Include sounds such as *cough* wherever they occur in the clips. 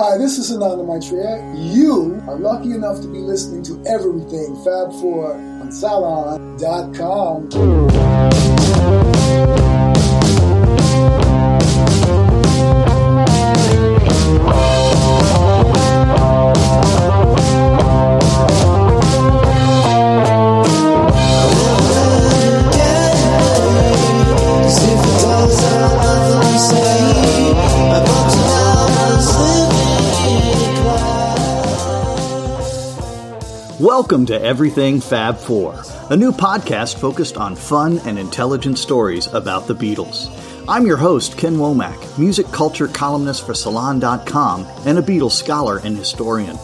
Hi, this is Sananda Maitreya. You are lucky enough to be listening to everything Fab 4 on Salon.com. Welcome to Everything Fab 4, a new podcast focused on fun and intelligent stories about the Beatles. I'm your host, Ken Womack, music culture columnist for Salon.com and a Beatles scholar and historian.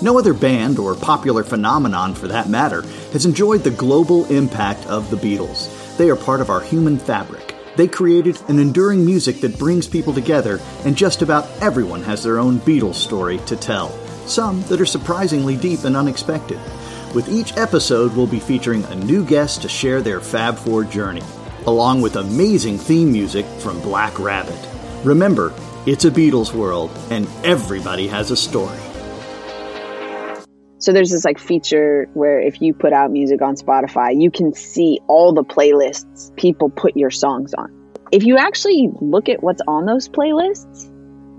No other band, or popular phenomenon for that matter, has enjoyed the global impact of the Beatles. They are part of our human fabric. They created an enduring music that brings people together, and just about everyone has their own Beatles story to tell some that are surprisingly deep and unexpected. With each episode, we'll be featuring a new guest to share their Fab Four journey, along with amazing theme music from Black Rabbit. Remember, it's a Beatles world, and everybody has a story. So there's this like feature where if you put out music on Spotify, you can see all the playlists people put your songs on. If you actually look at what's on those playlists,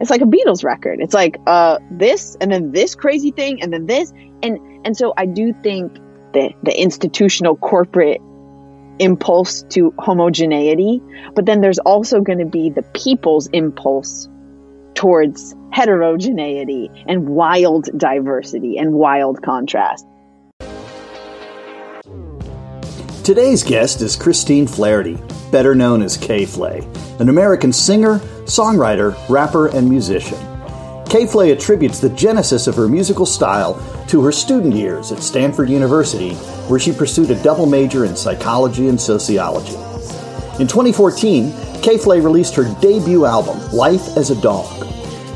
it's like a Beatles record. It's like uh this and then this crazy thing and then this and and so I do think that the institutional corporate impulse to homogeneity, but then there's also going to be the people's impulse towards heterogeneity and wild diversity and wild contrast. Today's guest is Christine Flaherty, better known as K. Flay, an American singer, songwriter, rapper, and musician. K. Flay attributes the genesis of her musical style to her student years at Stanford University, where she pursued a double major in psychology and sociology. In 2014, K. Flay released her debut album, Life as a Dog.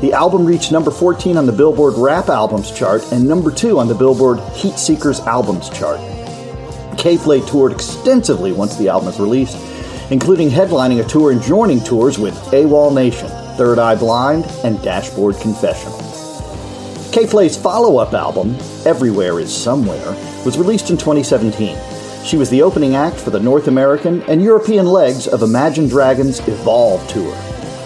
The album reached number 14 on the Billboard Rap Albums chart and number 2 on the Billboard Heat Seekers Albums chart. Flay toured extensively once the album was released, including headlining a tour and joining tours with AWOLNATION, Third Eye Blind, and Dashboard Confessional. K. Flay's follow up album, Everywhere is Somewhere, was released in 2017. She was the opening act for the North American and European legs of Imagine Dragons' Evolve tour.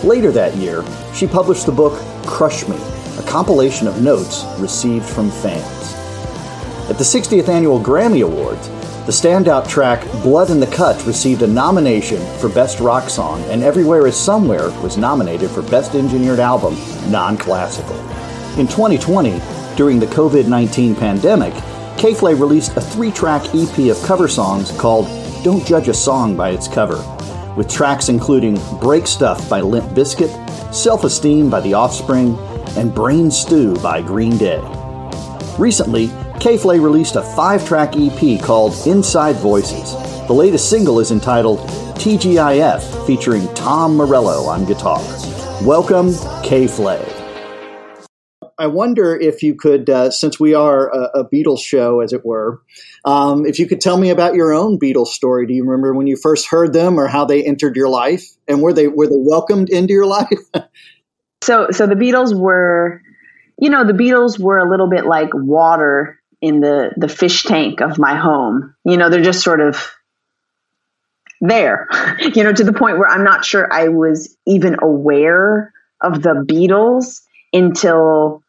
Later that year, she published the book Crush Me, a compilation of notes received from fans. At the 60th Annual Grammy Awards, the standout track Blood in the Cut received a nomination for Best Rock Song, and Everywhere is Somewhere was nominated for Best Engineered Album, Non Classical. In 2020, during the COVID 19 pandemic, K. Flay released a three track EP of cover songs called Don't Judge a Song by Its Cover, with tracks including Break Stuff by Limp Bizkit, Self Esteem by The Offspring, and Brain Stew by Green Day. Recently, K. Flay released a five track EP called Inside Voices. The latest single is entitled TGIF, featuring Tom Morello on guitar. Welcome, K. Flay. I wonder if you could, uh, since we are a, a, Beatles show, as it were, um, if you could tell me about your own Beatles story. Do you remember when you first heard them, or how they entered your life, and were they were they welcomed into your life? *laughs* so, so the Beatles were, you know, the Beatles were a little bit like water in the the fish tank of my home. You know, they're just sort of there. *laughs* you know, to the point where I'm not sure I was even aware of the Beatles until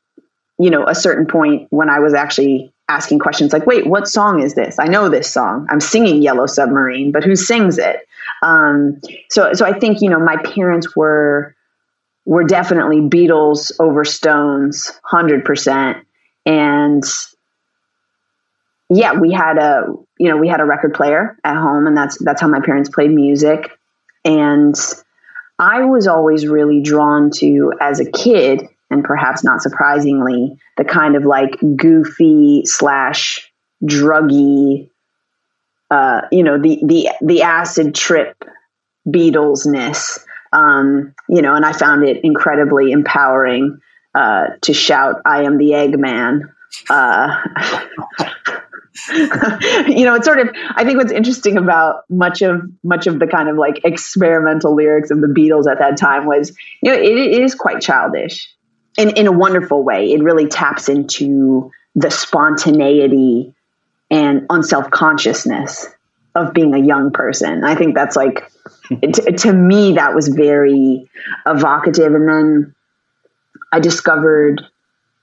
you know a certain point when I was actually asking questions like, "Wait, what song is this? I know this song. I'm singing Yellow Submarine, but who sings it?" Um, so, so I think you know my parents were were definitely Beatles over Stones, hundred percent, and yeah, we had a you know we had a record player at home, and that's that's how my parents played music. And I was always really drawn to as a kid, and perhaps not surprisingly, the kind of like goofy slash druggy, uh, you know, the the the acid trip Beatlesness. Um, you know, and I found it incredibly empowering uh, to shout, "I am the Eggman." Uh, *laughs* *laughs* you know, it's sort of. I think what's interesting about much of much of the kind of like experimental lyrics of the Beatles at that time was, you know, it, it is quite childish. in in a wonderful way. It really taps into the spontaneity and unself consciousness of being a young person. I think that's like to, to me that was very evocative. And then I discovered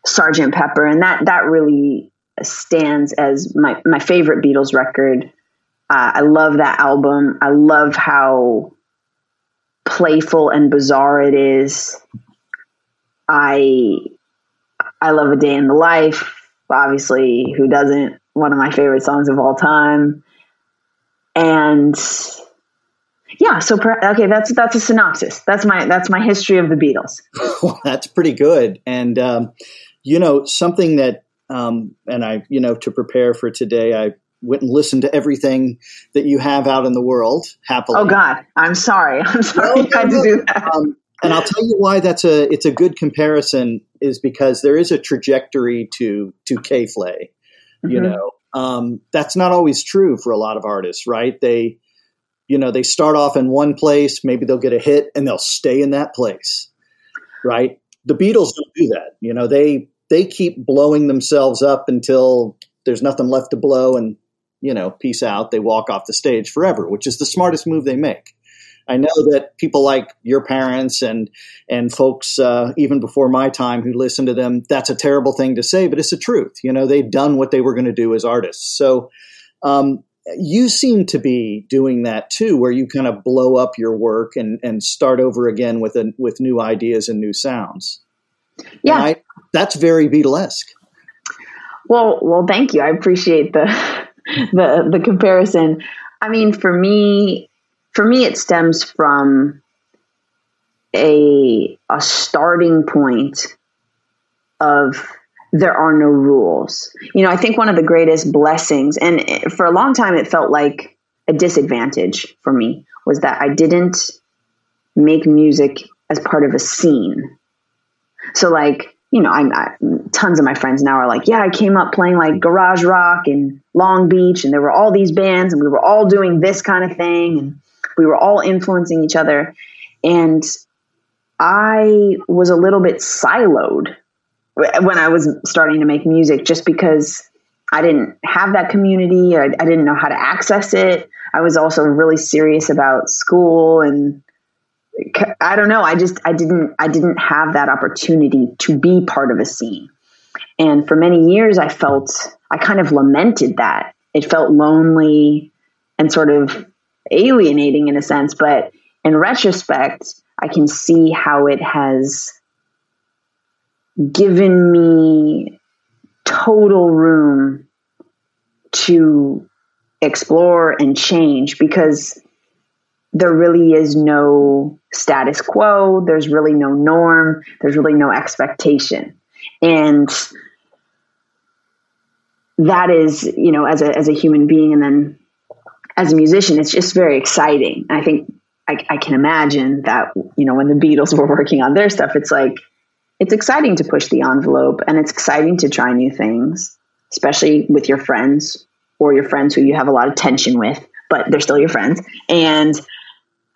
Sergeant Pepper, and that that really stands as my my favorite Beatles record. Uh, I love that album. I love how playful and bizarre it is. I I love a day in the life. Obviously, who doesn't? One of my favorite songs of all time. And yeah, so okay, that's that's a synopsis. That's my that's my history of the Beatles. *laughs* well, that's pretty good. And um, you know something that um, and I you know to prepare for today, I went and listened to everything that you have out in the world. Happily. Oh God, I'm sorry. *laughs* I'm sorry no, I had to do that. Um, and I'll tell you why that's a it's a good comparison is because there is a trajectory to to K Flay. Mm-hmm. You know, um, that's not always true for a lot of artists, right? They, you know, they start off in one place, maybe they'll get a hit, and they'll stay in that place, right? The Beatles don't do that. You know, they they keep blowing themselves up until there's nothing left to blow, and you know, peace out. They walk off the stage forever, which is the smartest move they make. I know that people like your parents and and folks uh, even before my time who listen to them, that's a terrible thing to say, but it's the truth. You know, they've done what they were going to do as artists. So um, you seem to be doing that too, where you kind of blow up your work and and start over again with a, with new ideas and new sounds. Yeah, I, that's very Beatlesque. Well, well, thank you. I appreciate the *laughs* the the comparison. I mean, for me, for me, it stems from a a starting point of there are no rules. You know, I think one of the greatest blessings, and for a long time, it felt like a disadvantage for me, was that I didn't make music as part of a scene. So, like, you know, I'm I, tons of my friends now are like, yeah, I came up playing like garage rock and Long Beach, and there were all these bands, and we were all doing this kind of thing, and we were all influencing each other. And I was a little bit siloed when I was starting to make music just because I didn't have that community. I, I didn't know how to access it. I was also really serious about school and I don't know. I just I didn't I didn't have that opportunity to be part of a scene. And for many years I felt I kind of lamented that. It felt lonely and sort of alienating in a sense, but in retrospect, I can see how it has given me total room to explore and change because there really is no status quo, there's really no norm, there's really no expectation. And that is, you know, as a as a human being and then as a musician, it's just very exciting. I think I, I, can imagine that, you know, when the Beatles *laughs* were working on their stuff, it's like, it's exciting to push the envelope and it's exciting to try new things, especially with your friends or your friends who you have a lot of tension with, but they're still your friends. And,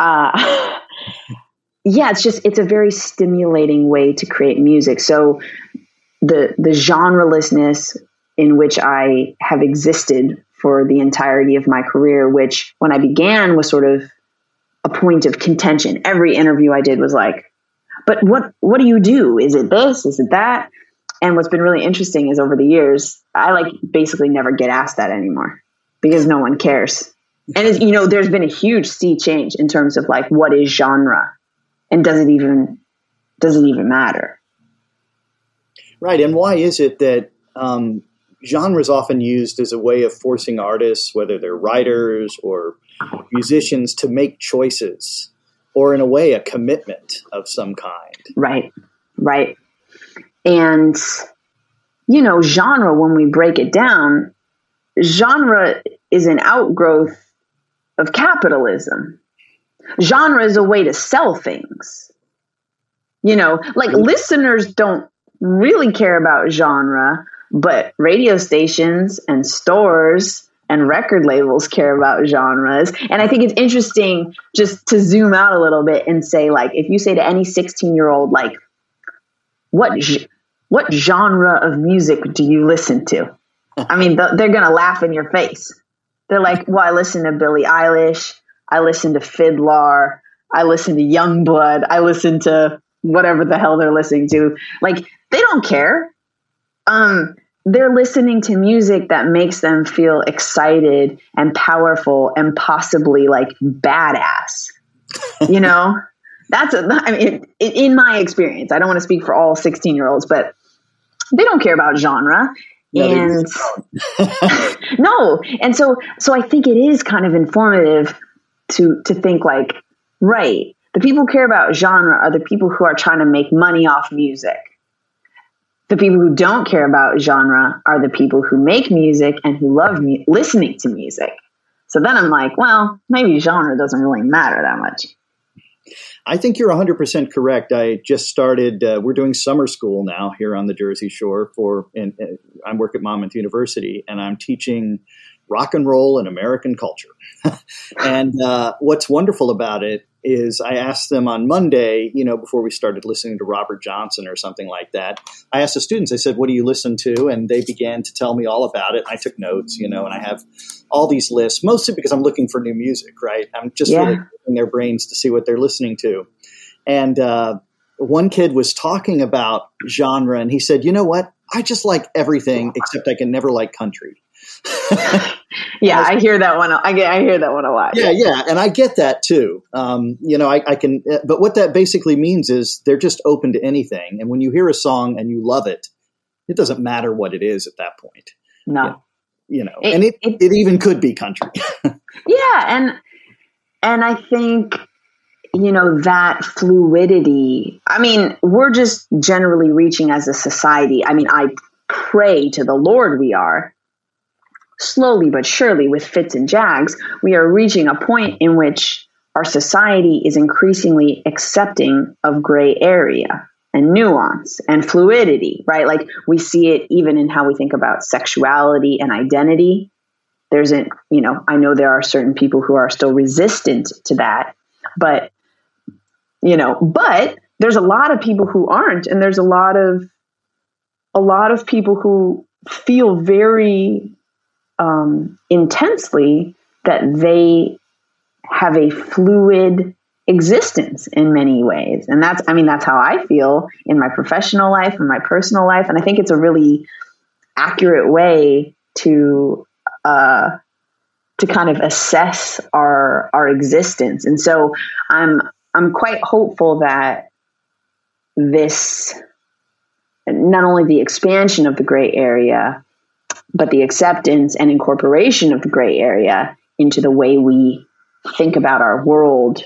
uh, *laughs* yeah, it's just, it's a very stimulating way to create music. So the, the genrelessness in which I have existed for the entirety of my career, which when I began was sort of a point of contention. Every interview I did was like, but what what do you do? Is it this? Is it that? And what's been really interesting is over the years, I like basically never get asked that anymore because no one cares. And you know, there's been a huge sea change in terms of like what is genre, and does it even does it even matter? Right. And why is it that um, genre is often used as a way of forcing artists, whether they're writers or musicians, to make choices or, in a way, a commitment of some kind. Right, right. And, you know, genre, when we break it down, genre is an outgrowth of capitalism. Genre is a way to sell things. You know, like listeners don't really care about genre but radio stations and stores and record labels care about genres. And I think it's interesting just to zoom out a little bit and say, like, if you say to any 16 year old, like, what what genre of music do you listen to? I mean, they're gonna laugh in your face. They're like, well, I listen to Billie Eilish, I listen to FIDLAR, I listen to Yungblud, I listen to whatever the hell they're listening to. Like, they don't care. Um, they're listening to music that makes them feel excited and powerful and possibly like badass. you know, *laughs* that's a, I mean, in my experience, I don't want to speak for all 16 year olds, but they don't care about genre. And *laughs* *laughs* no, and so so I think it is kind of informative to to think like, right, the people who care about genre are the people who are trying to make money off music the people who don't care about genre are the people who make music and who love mu- listening to music. So then I'm like, well, maybe genre doesn't really matter that much. I think you're 100% correct. I just started, uh, we're doing summer school now here on the Jersey Shore for, and, uh, I work at Monmouth University and I'm teaching rock and roll and American culture. *laughs* and uh, what's wonderful about it is I asked them on Monday, you know, before we started listening to Robert Johnson or something like that. I asked the students, I said, what do you listen to? And they began to tell me all about it. I took notes, you know, and I have all these lists, mostly because I'm looking for new music, right? I'm just yeah. really in their brains to see what they're listening to. And uh, one kid was talking about genre, and he said, you know what? I just like everything except I can never like country. *laughs* yeah, I hear that one. I get, I hear that one a lot. Yeah, yeah, and I get that too. Um, you know, I, I, can, uh, but what that basically means is they're just open to anything. And when you hear a song and you love it, it doesn't matter what it is at that point. No, you know, it, and it, it, it even could be country. *laughs* yeah, and and I think you know that fluidity. I mean, we're just generally reaching as a society. I mean, I pray to the Lord we are slowly but surely with fits and jags, we are reaching a point in which our society is increasingly accepting of gray area and nuance and fluidity, right? Like we see it even in how we think about sexuality and identity. There's a, you know, I know there are certain people who are still resistant to that, but, you know, but there's a lot of people who aren't, and there's a lot of, a lot of people who feel very um, intensely that they have a fluid existence in many ways. And that's, I mean, that's how I feel in my professional life and my personal life. And I think it's a really accurate way to, uh, to kind of assess our, our existence. And so I'm, I'm quite hopeful that this, not only the expansion of the gray area, but the acceptance and incorporation of the gray area into the way we think about our world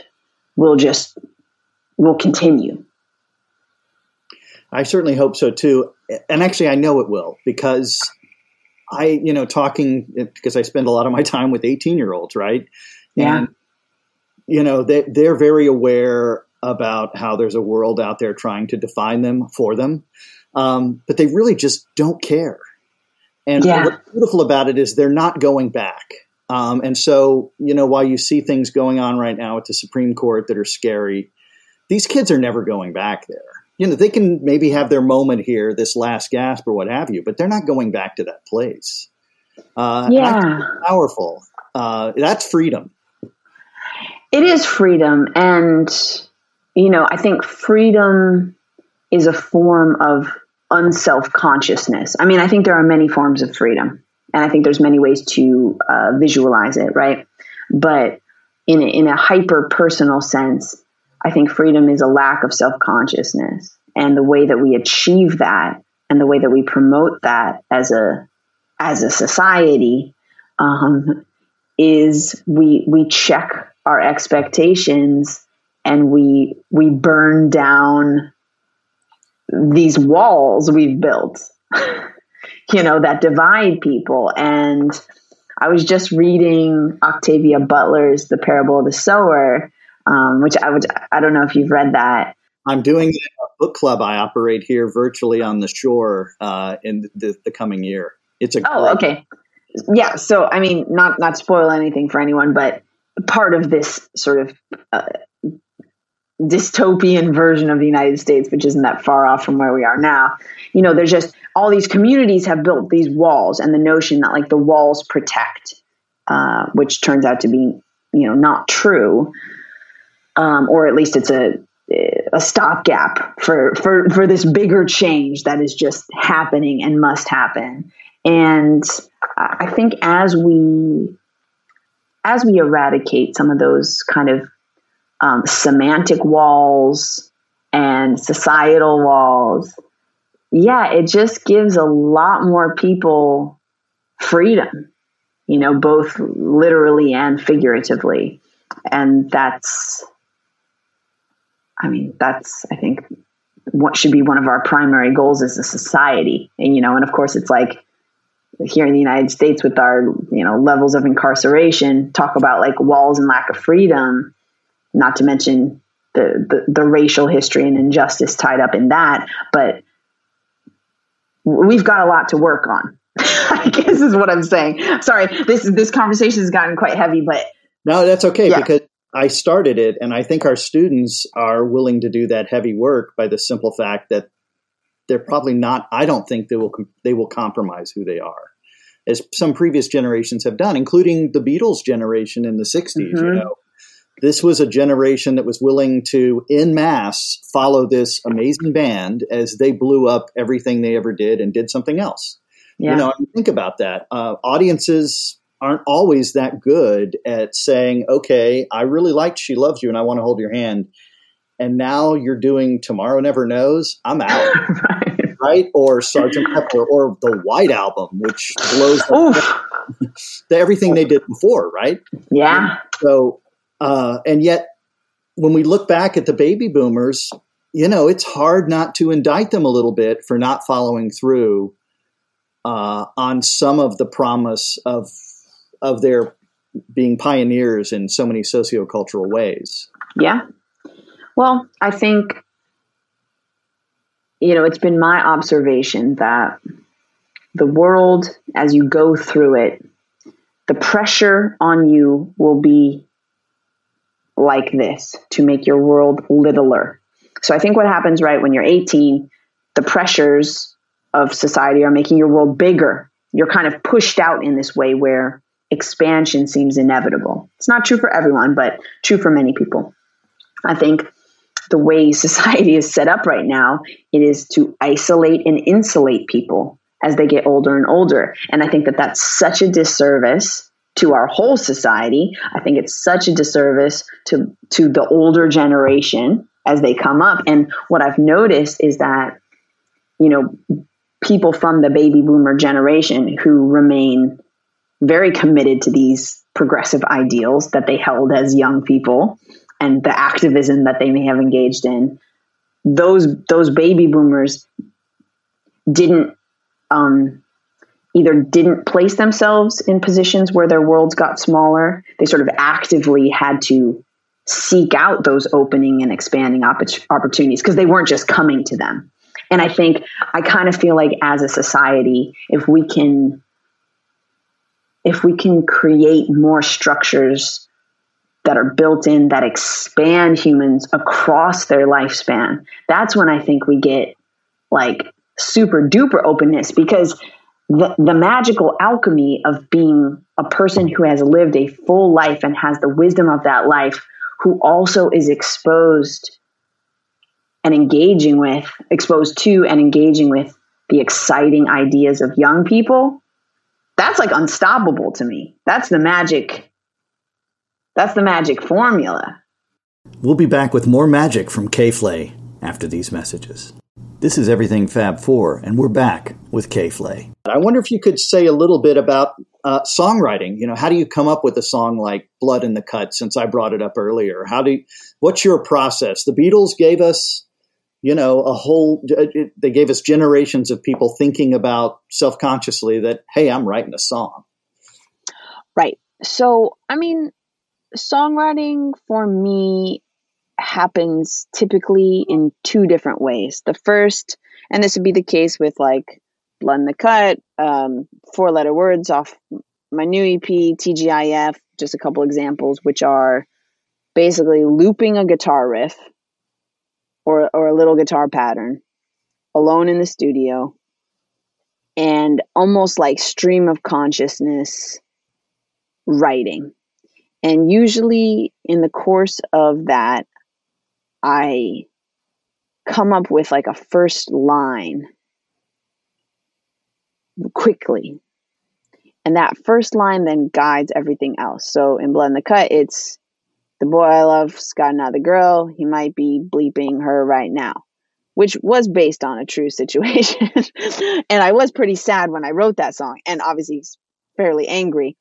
will just will continue. I certainly hope so too. And actually I know it will because I, you know, talking because I spend a lot of my time with 18 year olds, right? Yeah. And, you know, they, they're very aware about how there's a world out there trying to define them for them. Um, but they really just don't care. And yeah. what's beautiful about it is they're not going back. Um, and so, you know, while you see things going on right now at the Supreme Court that are scary, these kids are never going back there. You know, they can maybe have their moment here, this last gasp or what have you, but they're not going back to that place. Uh, yeah. powerful. Uh, that's freedom. It is freedom. And, you know, I think freedom is a form of unself consciousness. I mean, I think there are many forms of freedom, and I think there's many ways to uh, visualize it, right? But in a, in a hyper personal sense, I think freedom is a lack of self consciousness, and the way that we achieve that, and the way that we promote that as a as a society, um, is we we check our expectations and we we burn down these walls we've built, *laughs* you know, that divide people. And I was just reading Octavia Butler's The Parable of the Sower, um, which I would, I don't know if you've read that. I'm doing a book club I operate here virtually on the shore uh, in the, the, coming year. It's a oh okay, yeah. So I mean, not not spoil anything for anyone, but part of this sort of uh, dystopian version of the United States, which isn't that far off from where we are now. You know, there's just all these communities have built these walls, and the notion that like the walls protect, uh, which turns out to be you know not true, um, or at least it's a a stopgap for for for this bigger change that is just happening and must happen. And I think as we as we eradicate some of those kind of um, semantic walls and societal walls, yeah, it just gives a lot more people freedom, you know, both literally and figuratively. And that's, I mean, that's, I think, what should be one of our primary goals as a society. And, you know, and of course, it's like, here in the United States with our you know levels of incarceration talk about like walls and lack of freedom not to mention the, the, the racial history and injustice tied up in that but we've got a lot to work on *laughs* I guess is what I'm saying sorry this this conversation has gotten quite heavy but no that's okay yeah. because I started it and I think our students are willing to do that heavy work by the simple fact that they're probably not. I don't think they will they will compromise who they are, as some previous generations have done, including the Beatles generation in the '60s. Mm-hmm. You know, this was a generation that was willing to, in mass, follow this amazing band as they blew up everything they ever did and did something else. Yeah. You know, think about that. Uh, audiences aren't always that good at saying, "Okay, I really liked She Loves You, and I want to hold your hand." and now you're doing Tomorrow Never Knows, I'm out. *laughs* right. right. Or Sergeant Pepper or the White Album, which blows *laughs* the, everything they did before, right? Yeah. And so, uh, and yet when we look back at the baby boomers, you know, it's hard not to indict them a little bit for not following through uh, on some of the promise of of their being pioneers in so many sociocultural ways. Yeah, well, I think, you know, it's been my observation that the world, as you go through it, the pressure on you will be like this to make your world littler. So I think what happens, right, when you're 18, the pressures of society are making your world bigger. You're kind of pushed out in this way where expansion seems inevitable. It's not true for everyone, but true for many people. I think the way *laughs* society is set up right now, it is to isolate and insulate people as they get older and older. And I think that that's such a disservice to our whole society. I think it's such a disservice to to the older generation as they come up. And what I've noticed is that you know people from the baby boomer generation who remain very committed to these progressive ideals that they held as young people and the activism that they may have engaged in, those those baby boomers didn't um, either didn't place themselves in positions where their worlds got smaller. They sort of actively had to seek out those opening and expanding opportunities because they weren't just coming to them. And I think I kind of feel like as a society, if we can if we can create more structures that are built in that expand humans across their lifespan. That's when I think we get like super duper openness because the, the magical alchemy of being a person who has lived a full life and has the wisdom of that life, who also is exposed and engaging with, exposed to and engaging with the exciting ideas of young people, that's like unstoppable to me. That's the magic that's the magic formula. We'll be back with more magic from K Flay after these messages. This is Everything Fab 4, and we're back with K Flay. I wonder if you could say a little bit about uh, songwriting. You know, how do you come up with a song like Blood in the Cut, since I brought it up earlier? How do you, what's your process? The Beatles gave us, you know, a whole, they gave us generations of people thinking about self consciously that, hey, I'm writing a song. Right. So, I mean, songwriting for me happens typically in two different ways. The first, and this would be the case with like in the Cut, um, four letter words off my new EP, TGIF, just a couple examples, which are basically looping a guitar riff or or a little guitar pattern alone in the studio and almost like stream of consciousness writing. And usually in the course of that, I come up with like a first line quickly. And that first line then guides everything else. So in Blood in the Cut, it's the boy I love's got another girl. He might be bleeping her right now which was based on a true *laughs* situation. and I was pretty sad when I wrote that song, and obviously fairly angry.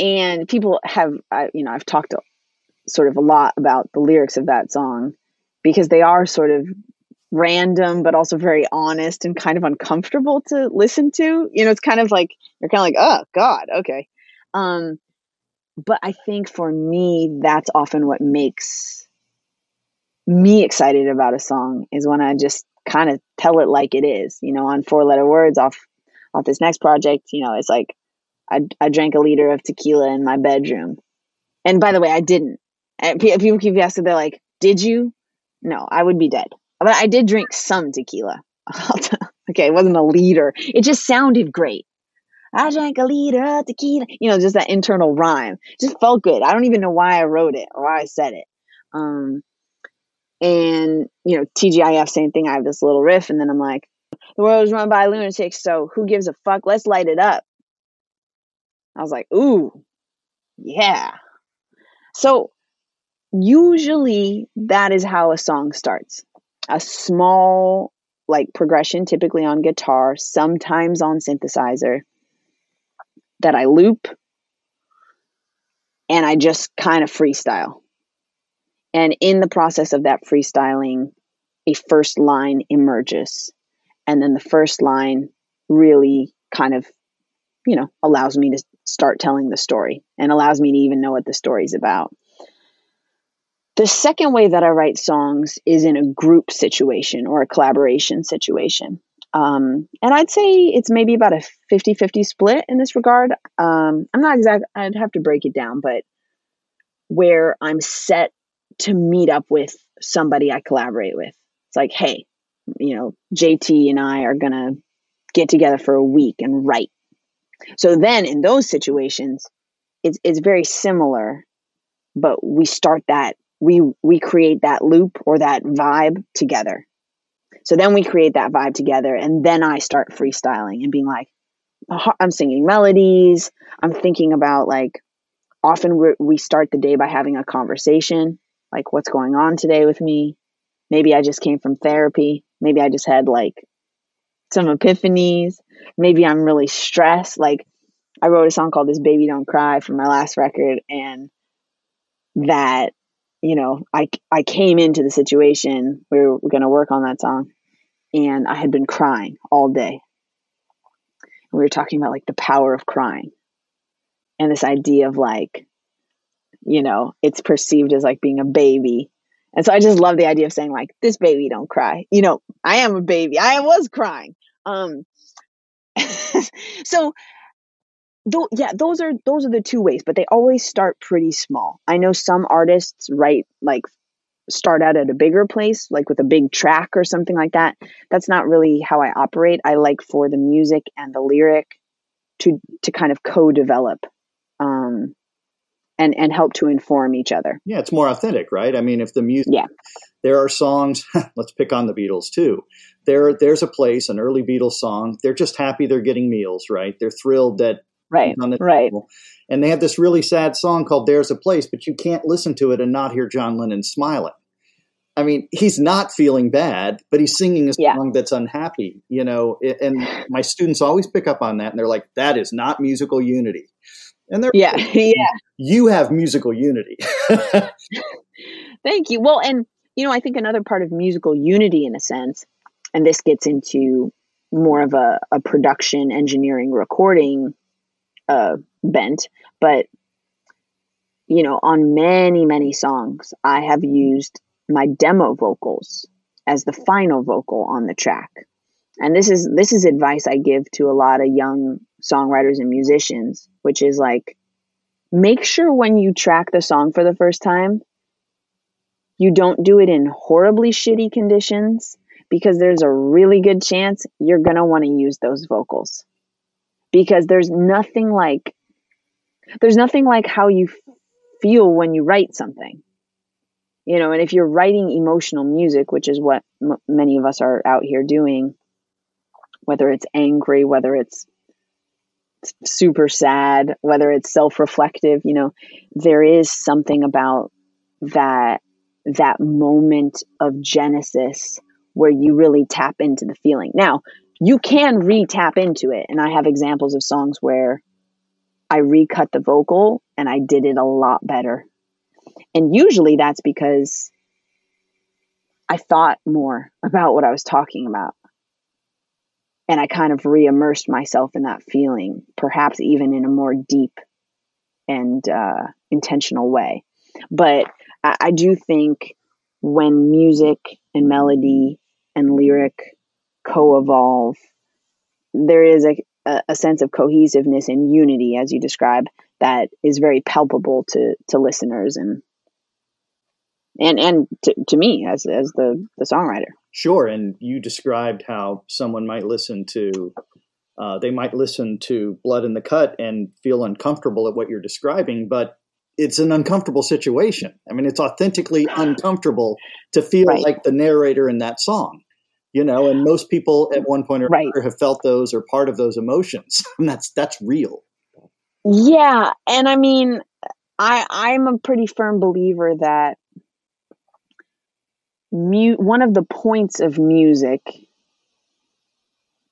And people have, you know, I've talked sort of a lot about the lyrics of that song because they are sort of random, but also very honest and kind of uncomfortable to listen to. You know, it's kind of like you're kind of like, oh God, okay. Um, but I think for me, that's often what makes me excited about a song is when I just kind of tell it like it is. You know, on four letter words off off this next project, you know, it's like I I drank a liter of tequila in my bedroom. And by the way, I didn't. And people keep asking, they're like, "Did you?" No, I would be dead. But I did drink some tequila. *laughs* okay, it wasn't a liter. It just sounded great. I drank a liter of tequila. You know, just that internal rhyme. Just felt good. I don't even know why I wrote it or why I said it. Um, and, you know, TGIF, same thing. I have this little riff, and then I'm like, the world is run by lunatics, so who gives a fuck? Let's light it up. I was like, ooh, yeah. So usually that is how a song starts. A small like progression, typically on guitar, sometimes on synthesizer, that I loop and I just kind of freestyle. And in the process of that freestyling, a first line emerges. And then the first line really kind of, you know, allows me to start telling the story and allows me to even know what the story's about. The second way that I write songs is in a group situation or a collaboration situation. Um, and I'd say it's maybe about a 50 50 split in this regard. Um, I'm not exact, I'd have to break it down, but where I'm set to meet up with somebody I collaborate with. It's like, hey, you know, JT and I are going to get together for a week and write. So then in those situations, it's, it's very similar, but we start that, we, we create that loop or that vibe together. So then we create that vibe together and then I start freestyling and being like, I'm singing melodies. I'm thinking about like, often we start the day by having a conversation like what's going on today with me. Maybe I just came from therapy. Maybe I just had like some epiphanies. Maybe I'm really stressed. Like I wrote a song called This Baby Don't Cry for my last record and that you know, I I came into the situation we were going to work on that song and I had been crying all day. And we were talking about like the power of crying and this idea of like you know, it's perceived as like being a baby. And so I just love the idea of saying like, this baby don't cry. You know, I am a baby. I was crying. Um, *laughs* so though, yeah, those are, those are the two ways, but they always start pretty small. I know some artists write like start out at a bigger place, like with a big track or something like that. That's not really how I operate. I like for the music and the lyric to, to kind of co-develop. Um, and and help to inform each other. Yeah, it's more authentic, right? I mean, if the music, yeah, there are songs. *laughs* let's pick on the Beatles too. There, there's a place, an early Beatles song. They're just happy they're getting meals, right? They're thrilled that right, right. Table. And they have this really sad song called "There's a Place," but you can't listen to it and not hear John Lennon smiling. I mean, he's not feeling bad, but he's singing a song yeah. that's unhappy, you know. And *laughs* my students always pick up on that, and they're like, "That is not musical unity." And they're yeah, *laughs* yeah. You have musical unity. *laughs* Thank you. Well, and you know, I think another part of musical unity, in a sense, and this gets into more of a, a production, engineering, recording uh, bent, but you know, on many, many songs, I have used my demo vocals as the final vocal on the track. And this is this is advice I give to a lot of young songwriters and musicians, which is like make sure when you track the song for the first time, you don't do it in horribly shitty conditions because there's a really good chance you're going to want to use those vocals. Because there's nothing like there's nothing like how you feel when you write something. You know, and if you're writing emotional music, which is what m- many of us are out here doing, whether it's angry, whether it's super sad, whether it's self-reflective, you know, there is something about that that moment of genesis where you really tap into the feeling. Now, you can re-tap into it, and I have examples of songs where I recut the vocal and I did it a lot better. And usually that's because I thought more about what I was talking about. And I kind of re immersed myself in that feeling, perhaps even in a more deep and uh, intentional way. But I, I do think when music and melody and lyric co evolve, there is a, a, sense of cohesiveness and unity, as you describe, that is very palpable to, to listeners and and and to, to me as as the the songwriter. Sure, and you described how someone might listen to uh, they might listen to Blood in the Cut and feel uncomfortable at what you're describing, but it's an uncomfortable situation. I mean, it's authentically *sighs* uncomfortable to feel right. like the narrator in that song, you know. And most people at one point or right. another have felt those or part of those emotions, *laughs* and that's that's real. Yeah, and I mean, I I'm a pretty firm believer that mu- one of the points of music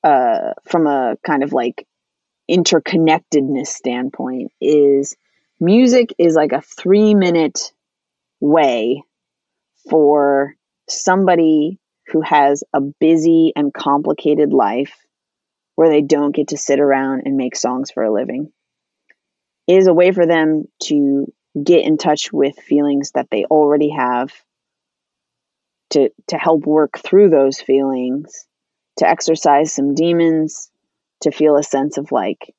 uh, from a kind of like interconnectedness standpoint is music is like a three minute way for somebody who has a busy and complicated life where they don't get to sit around and make songs for a living. Is a way for them to get in touch with feelings that they already have to to help work through those feelings to exercise some demons to feel a sense of like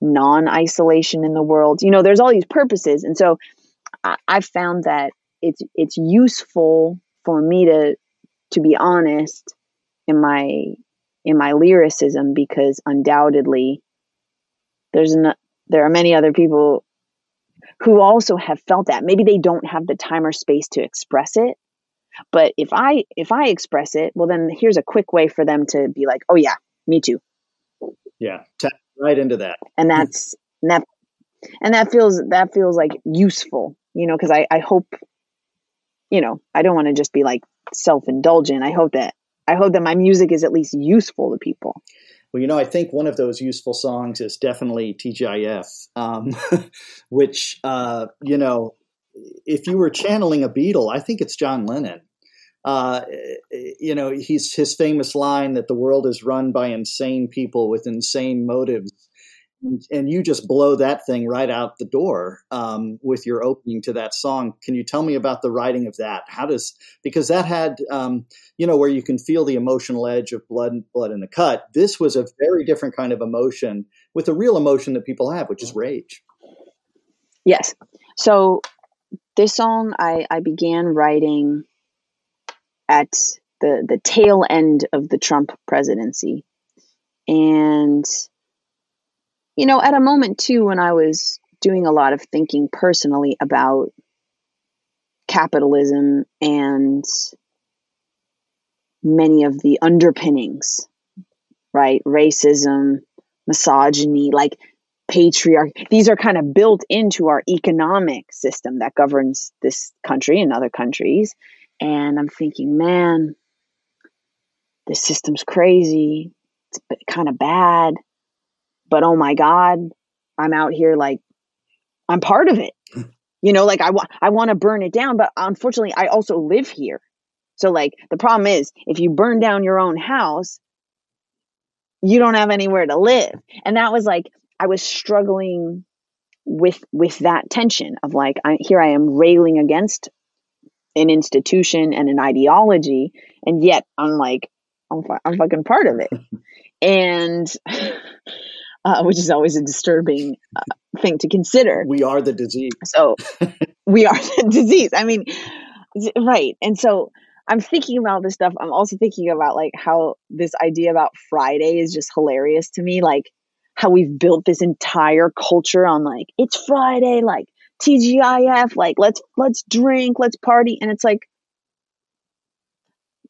non-isolation in the world. You know there's all these purposes. And so I, i've found that it's it's useful for me to to be honest in my in my lyricism because undoubtedly there's an, there are many other people who also have felt that maybe they don't have the time or space to express it but if I if I express it, well then here's a quick way for them to be like, "Oh yeah, me too." Yeah, tap right into that. And that's and that and that feels that feels like useful, you know, because I I hope you know, I don't want to just be like self-indulgent. I hope that I hope that my music is at least useful to people. Well, you know, I think one of those useful songs is definitely TGIF, um, *laughs* which, uh, you know, if you were channeling a Beatle, I think it's John Lennon. Uh, you know, he's his famous line that the world is run by insane people with insane motives, and you just blow that thing right out the door um, with your opening to that song. Can you tell me about the writing of that? How does because that had um, you know where you can feel the emotional edge of blood, blood in the cut. This was a very different kind of emotion with a real emotion that people have, which is rage. Yes. So this song I, I began writing at the, the tail end of the Trump presidency. And, you know, at a moment too when I was doing a lot of thinking personally about capitalism and many of the underpinnings, right? Racism, misogyny, like patriarchy. These are kind of built into our economic system that governs this country and other countries. And I'm thinking, man, this system's crazy. It's kind of bad. But oh my God, I'm out here like, I'm part of it. Hmm. You know, like I want, I want to burn it down, but unfortunately, I also live here. So, like, the problem is if you burn down your own house, you don't have anywhere to live. And that was like I was struggling with with that tension of like I, here I am railing against an institution and an ideology, and yet I'm like I'm, I'm fucking part of it, *laughs* and uh, which is always a disturbing uh, thing to consider. We are the disease. So *laughs* we are *laughs* the disease. I mean, right. And so I'm thinking about this stuff. I'm also thinking about like how this idea about Friday is just hilarious to me. Like how we've built this entire culture on like it's Friday, like TGIF, like let's let's drink, let's party, and it's like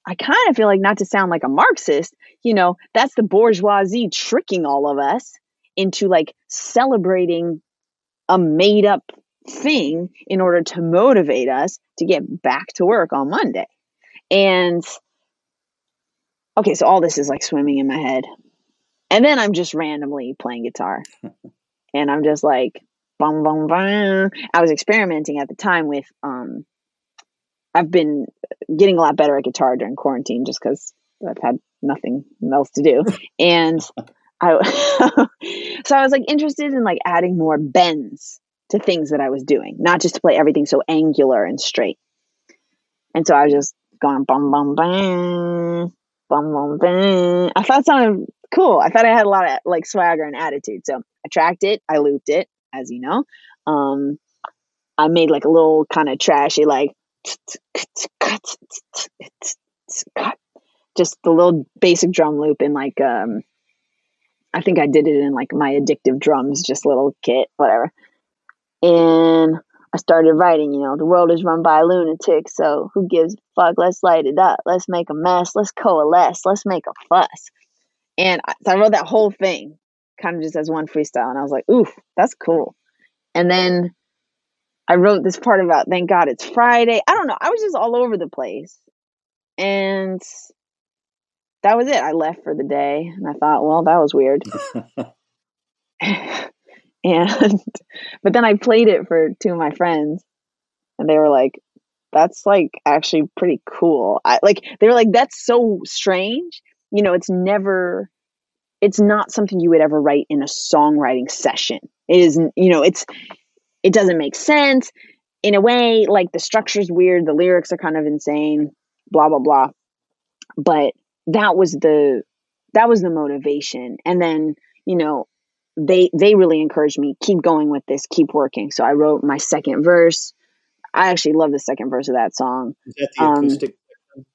I kind of feel like not to sound like a Marxist, you know, that's the bourgeoisie tricking all of us into like celebrating a made up thing in order to motivate us to get back to work on Monday. And okay, so all this is like swimming in my head. And then I'm just randomly playing guitar. *laughs* and I'm just like bum bum bum. I was experimenting at the time with um I've been getting a lot better at guitar during quarantine just cuz I've had nothing else to do. *laughs* And I *laughs* so I was like interested in like adding more bends to things that I was doing, not just to play everything so angular and straight. And so I was just going bum bum bam, bum bum bam. I thought it sounded cool. I thought I had a lot of like swagger and attitude. So I tracked it, I looped it, as you know. Um, I made like a little kind of trashy like *tsk* just the little basic drum loop in like um I think I did it in like my addictive drums, just little kit, whatever. And I started writing, you know, the world is run by lunatics, so who gives fuck? Let's light it up. Let's make a mess. Let's coalesce. Let's make a fuss. And I, so I wrote that whole thing kind of just as one freestyle. And I was like, oof, that's cool. And then I wrote this part about thank God it's Friday. I don't know. I was just all over the place. And that was it. I left for the day and I thought, well, that was weird. *laughs* *laughs* and but then I played it for two of my friends and they were like, that's like actually pretty cool. I like they were like, that's so strange. You know, it's never it's not something you would ever write in a songwriting session. It is, you know, it's it doesn't make sense in a way. Like the structure's weird, the lyrics are kind of insane, blah blah blah. But that was the that was the motivation, and then you know they they really encouraged me keep going with this, keep working. So I wrote my second verse. I actually love the second verse of that song. Is that the um, acoustic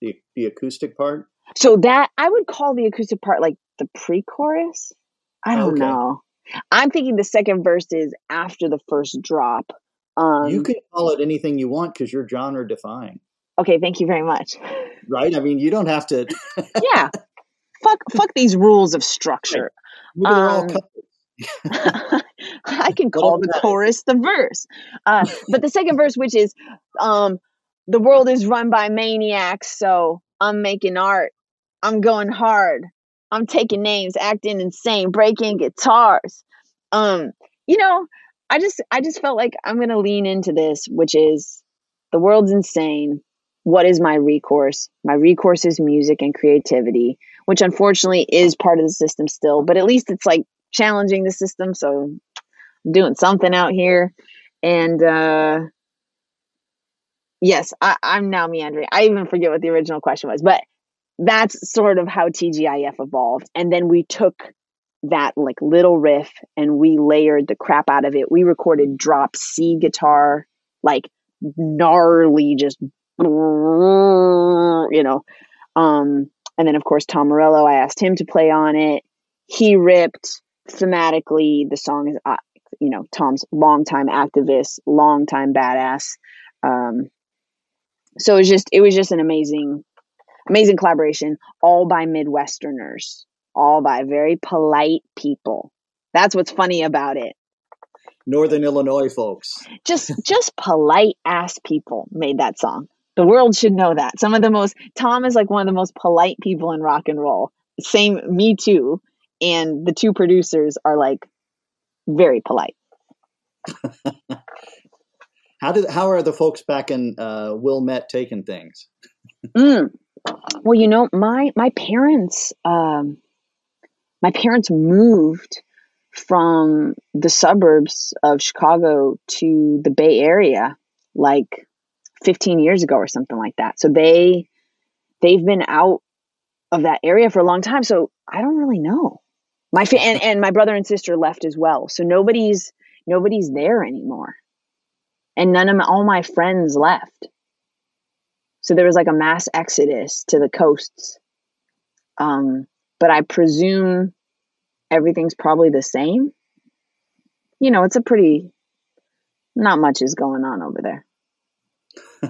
the, the acoustic part? So that I would call the acoustic part like the pre-chorus. I don't okay. know. I'm thinking the second verse is after the first drop. Um, you can call it anything you want because you're genre defying. Okay, thank you very much. Right? I mean, you don't have to. *laughs* yeah, fuck, fuck these rules of structure. Um, *laughs* I can call the chorus the verse, uh, but the second verse, which is, um, the world is run by maniacs, so I'm making art. I'm going hard. I'm taking names, acting insane, breaking guitars. Um, you know, I just I just felt like I'm gonna lean into this, which is the world's insane. What is my recourse? My recourse is music and creativity, which unfortunately is part of the system still, but at least it's like challenging the system. So I'm doing something out here. And uh yes, I, I'm now meandering. I even forget what the original question was, but that's sort of how TGIF evolved. And then we took that like little riff and we layered the crap out of it. We recorded drop C guitar, like gnarly, just *laughs* you know. Um, and then of course Tom Morello, I asked him to play on it. He ripped thematically. The song is, uh, you know, Tom's longtime activist, longtime badass. Um, so it was just it was just an amazing amazing collaboration, all by Midwesterners, all by very polite people. That's what's funny about it. Northern Illinois folks. Just just polite ass people made that song. The world should know that. Some of the most Tom is like one of the most polite people in rock and roll. Same me too. And the two producers are like very polite. *laughs* how did how are the folks back in uh, Wilmette taking things? mm, well, you know, my my parents um, my parents moved from the suburbs of Chicago to the Bay Area like 15 years ago or something like that. So they they've been out of that area for a long time. So I don't really know. My fa- and, and my brother and sister left as well. So nobody's nobody's there anymore. And none of my, all my friends left. So there was like a mass exodus to the coasts. Um, but I presume everything's probably the same. You know, it's a pretty, not much is going on over there. *laughs*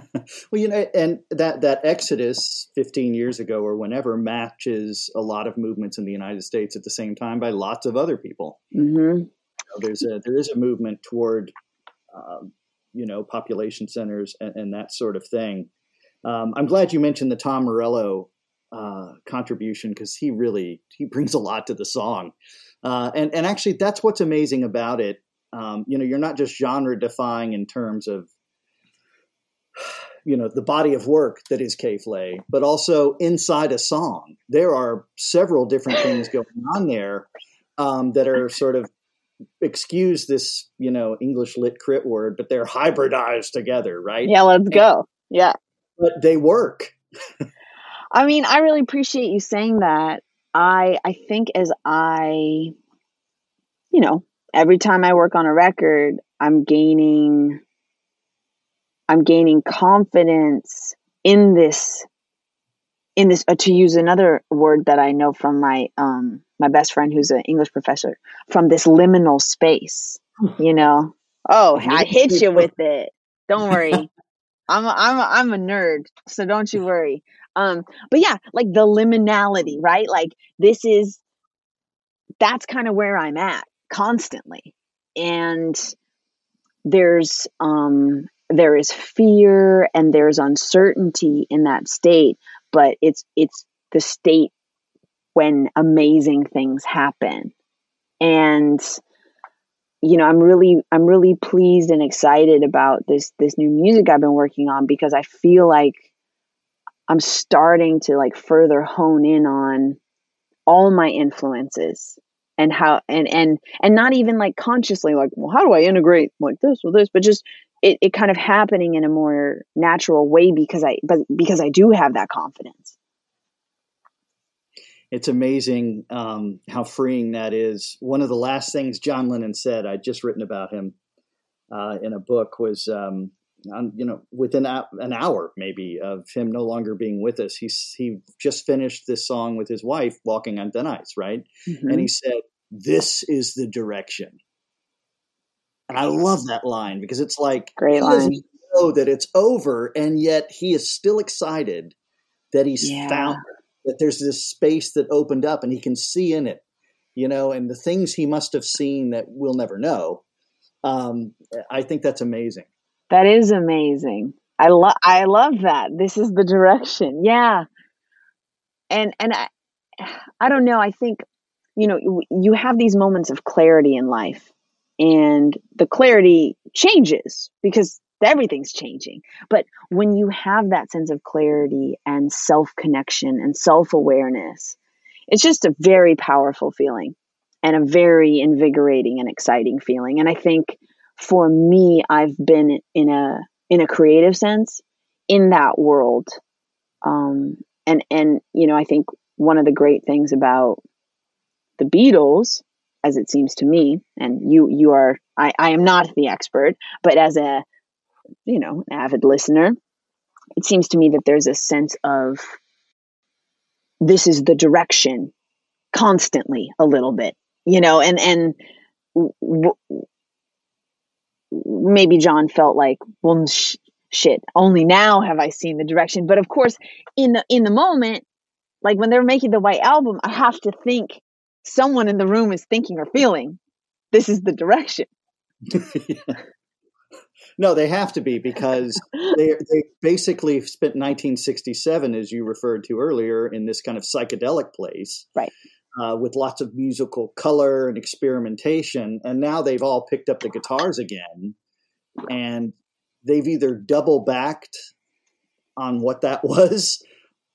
well, you know, and that that exodus 15 years ago or whenever matches a lot of movements in the United States at the same time by lots of other people. Mm-hmm. You know, there's a there is a movement toward, um, you know, population centers and, and that sort of thing. Um, I'm glad you mentioned the Tom Morello uh, contribution because he really he brings a lot to the song, uh, and and actually that's what's amazing about it. Um, you know, you're not just genre defying in terms of you know the body of work that is K. Flay, but also inside a song. There are several different things going on there um, that are sort of excuse this you know English lit crit word, but they're hybridized together, right? Yeah, let's go. Yeah, but they work. I mean, I really appreciate you saying that. I I think as I, you know, every time I work on a record, I'm gaining I'm gaining confidence in this in this uh, to use another word that I know from my um my best friend who's an English professor from this liminal space you know? Oh I hit you with it. Don't worry. *laughs* I'm a, I'm a, I'm a nerd so don't you worry. Um but yeah like the liminality right? Like this is that's kind of where I'm at constantly. And there's um there is fear and there's uncertainty in that state but it's it's the state when amazing things happen. And you know i'm really i'm really pleased and excited about this this new music i've been working on because i feel like i'm starting to like further hone in on all my influences and how and and and not even like consciously like well how do i integrate like this with this? But just it, it kind of happening in a more natural way because I but because I do have that confidence. It's amazing um, how freeing that is. One of the last things John Lennon said, I'd just written about him uh, in a book, was um, on, you know within an hour maybe of him no longer being with us. He he just finished this song with his wife, "Walking on Thin Ice," right? Mm-hmm. And he said, "This is the direction." And I love that line because it's like great he line. doesn't know that it's over, and yet he is still excited that he's yeah. found that there's this space that opened up, and he can see in it, you know, and the things he must have seen that we'll never know. Um, I think that's amazing. That is amazing. I love I love that. This is the direction. Yeah. And and I I don't know, I think you know, you have these moments of clarity in life and the clarity changes because everything's changing. But when you have that sense of clarity and self connection and self awareness, it's just a very powerful feeling and a very invigorating and exciting feeling. And I think for me, I've been in a in a creative sense in that world. Um, and and you know, I think one of the great things about the Beatles as it seems to me, and you you are I, I am not the expert, but as a you know avid listener, it seems to me that there's a sense of this is the direction constantly a little bit, you know, and and w- maybe John felt like, well, sh- shit, only now have I seen the direction. But of course, in the in the moment, like when they're making the white album, I have to think someone in the room is thinking or feeling this is the direction. *laughs* No, they have to be because they they basically spent 1967, as you referred to earlier, in this kind of psychedelic place, right? Uh, with lots of musical color and experimentation, and now they've all picked up the guitars again, and they've either double backed on what that *laughs* was,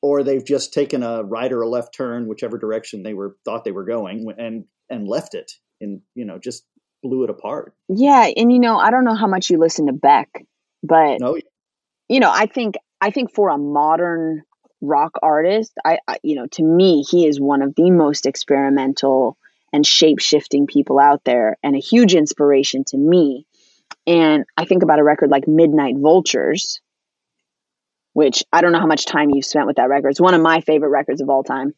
or they've just taken a right or a left turn, whichever direction they were thought they were going, and and left it, and you know just blew it apart. Yeah, and you know I don't know how much you listen to Beck, but oh, no, you know I think I think for a modern rock artist, I, I you know to me he is one of the most experimental and shape shifting people out there, and a huge inspiration to me. And I think about a record like Midnight Vultures, which I don't know how much time you've spent with that record. It's one of my favorite records of all time.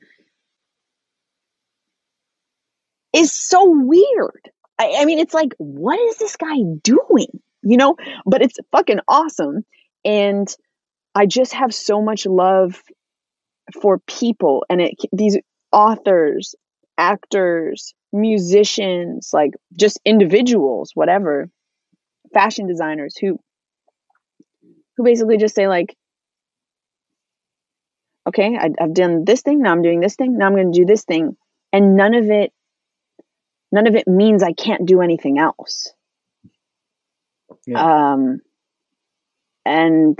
Is so weird. I, I mean, it's like, what is this guy doing? You know, but it's fucking awesome. And I just have so much love for people and it these authors, actors, musicians, like just individuals, whatever, fashion designers who who basically just say like okay I, have done this thing now i'm doing this thing now i'm going to do this thing. And none of it none of it means i can't do anything else. Yeah. um and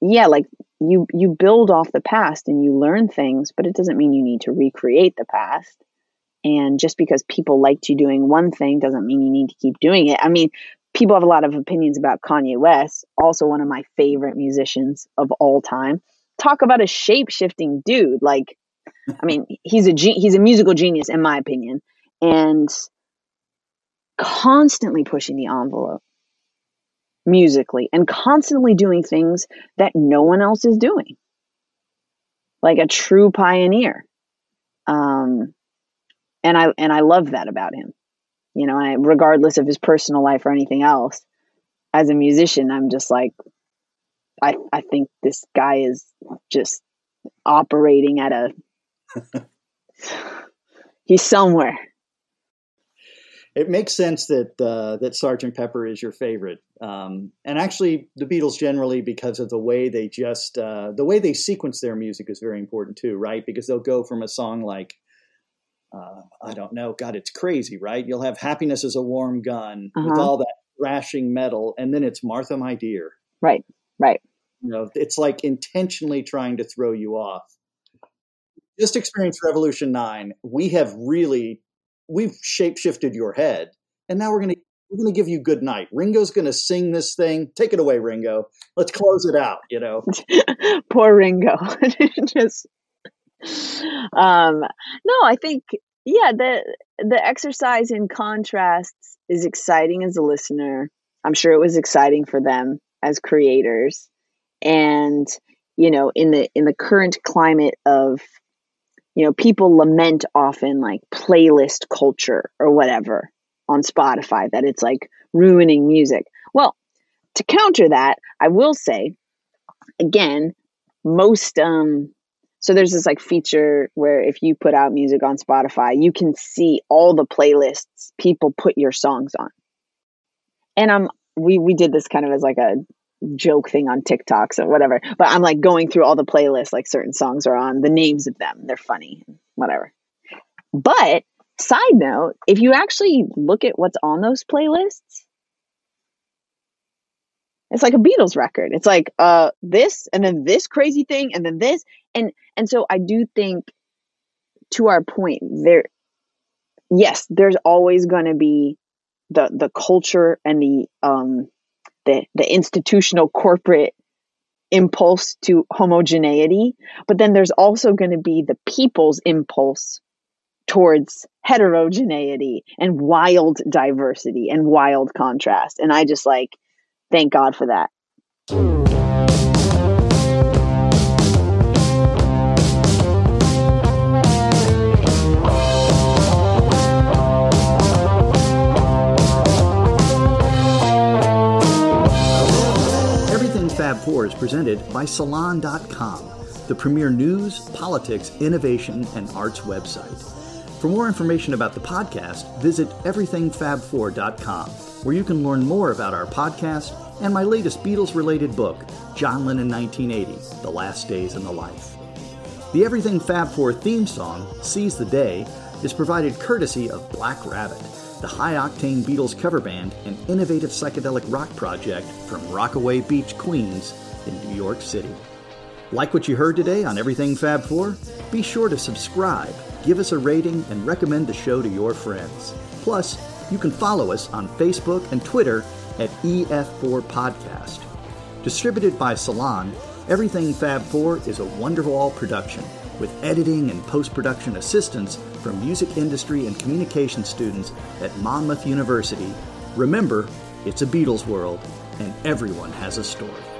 yeah like you you build off the past and you learn things but it doesn't mean you need to recreate the past. And just because people liked you doing one thing doesn't mean you need to keep doing it. I mean people have a lot of opinions about kanye west also one of my favorite musicians of all time talk about a shape shifting dude like i mean he's a he's a musical genius in my opinion and constantly pushing the envelope musically and constantly doing things that no one else is doing. Like a true pioneer. Um, and I and I love that about him. You know, I, regardless of his personal life or anything else, as a musician, I'm just like, I I think this guy is just operating at a. *laughs* he's somewhere it makes sense that uh, that Sergeant Pepper is your favorite, um, and actually the Beatles generally because of the way they just uh, the way they sequence their music is very important too, right? Because they'll go from a song like uh, I don't know, God, it's crazy, right? You'll have "Happiness is a Warm Gun" uh-huh. with all that thrashing metal, and then it's "Martha, My Dear." Right, right. You know, it's like intentionally trying to throw you off. Just experience Revolution Nine. We have really we've shapeshifted your head, and now we're gonna we're gonna give you good night. Ringo's gonna sing this thing. Take it away, Ringo. Let's close it out. You know, *laughs* poor Ringo. *laughs* Just um, no, I think yeah the the exercise in contrasts is exciting as a listener. I'm sure it was exciting for them as creators, and you know in the in the current climate of you know, people lament often like playlist culture or whatever on Spotify that it's like ruining music. Well, to counter that, I will say again, most um so there's this like feature where if you put out music on Spotify, you can see all the playlists people put your songs on. And I'm we we did this kind of as like a joke thing on TikTok, so whatever. But I'm like going through all the playlists, like certain songs are on, the names of them, they're funny, whatever. But side note, if you actually look at what's on those playlists, it's like a Beatles record. It's like uh this and then this crazy thing and then this and and so I do think to our point there yes, there's always going to be the the culture and the um the the institutional corporate impulse to homogeneity but then there's also going to be the people's impulse towards heterogeneity and wild diversity and wild contrast. And i just like thank god for that Fab 4 is presented by Salon.com, the premier news, politics, innovation, and arts website. For more information about the podcast, visit everythingfab4.com, where you can learn more about our podcast and my latest Beatles related book, John Lennon 1980 The Last Days in the Life. The Everything Fab 4 theme song, Seize the Day, is provided courtesy of Black Rabbit the high octane Beatles cover band an innovative psychedelic rock project from Rockaway Beach, Queens, in New York City. Like what you heard today on Everything Fab 4? Be sure to subscribe, give us a rating, and recommend the show to your friends. Plus, you can follow us on Facebook and Twitter at EF4 Podcast. Distributed by Salon, Everything Fab 4 is a Wonderwall production with editing and post production assistance from music industry and communication students at Monmouth University. Remember, it's a Beatles world, and everyone has a story.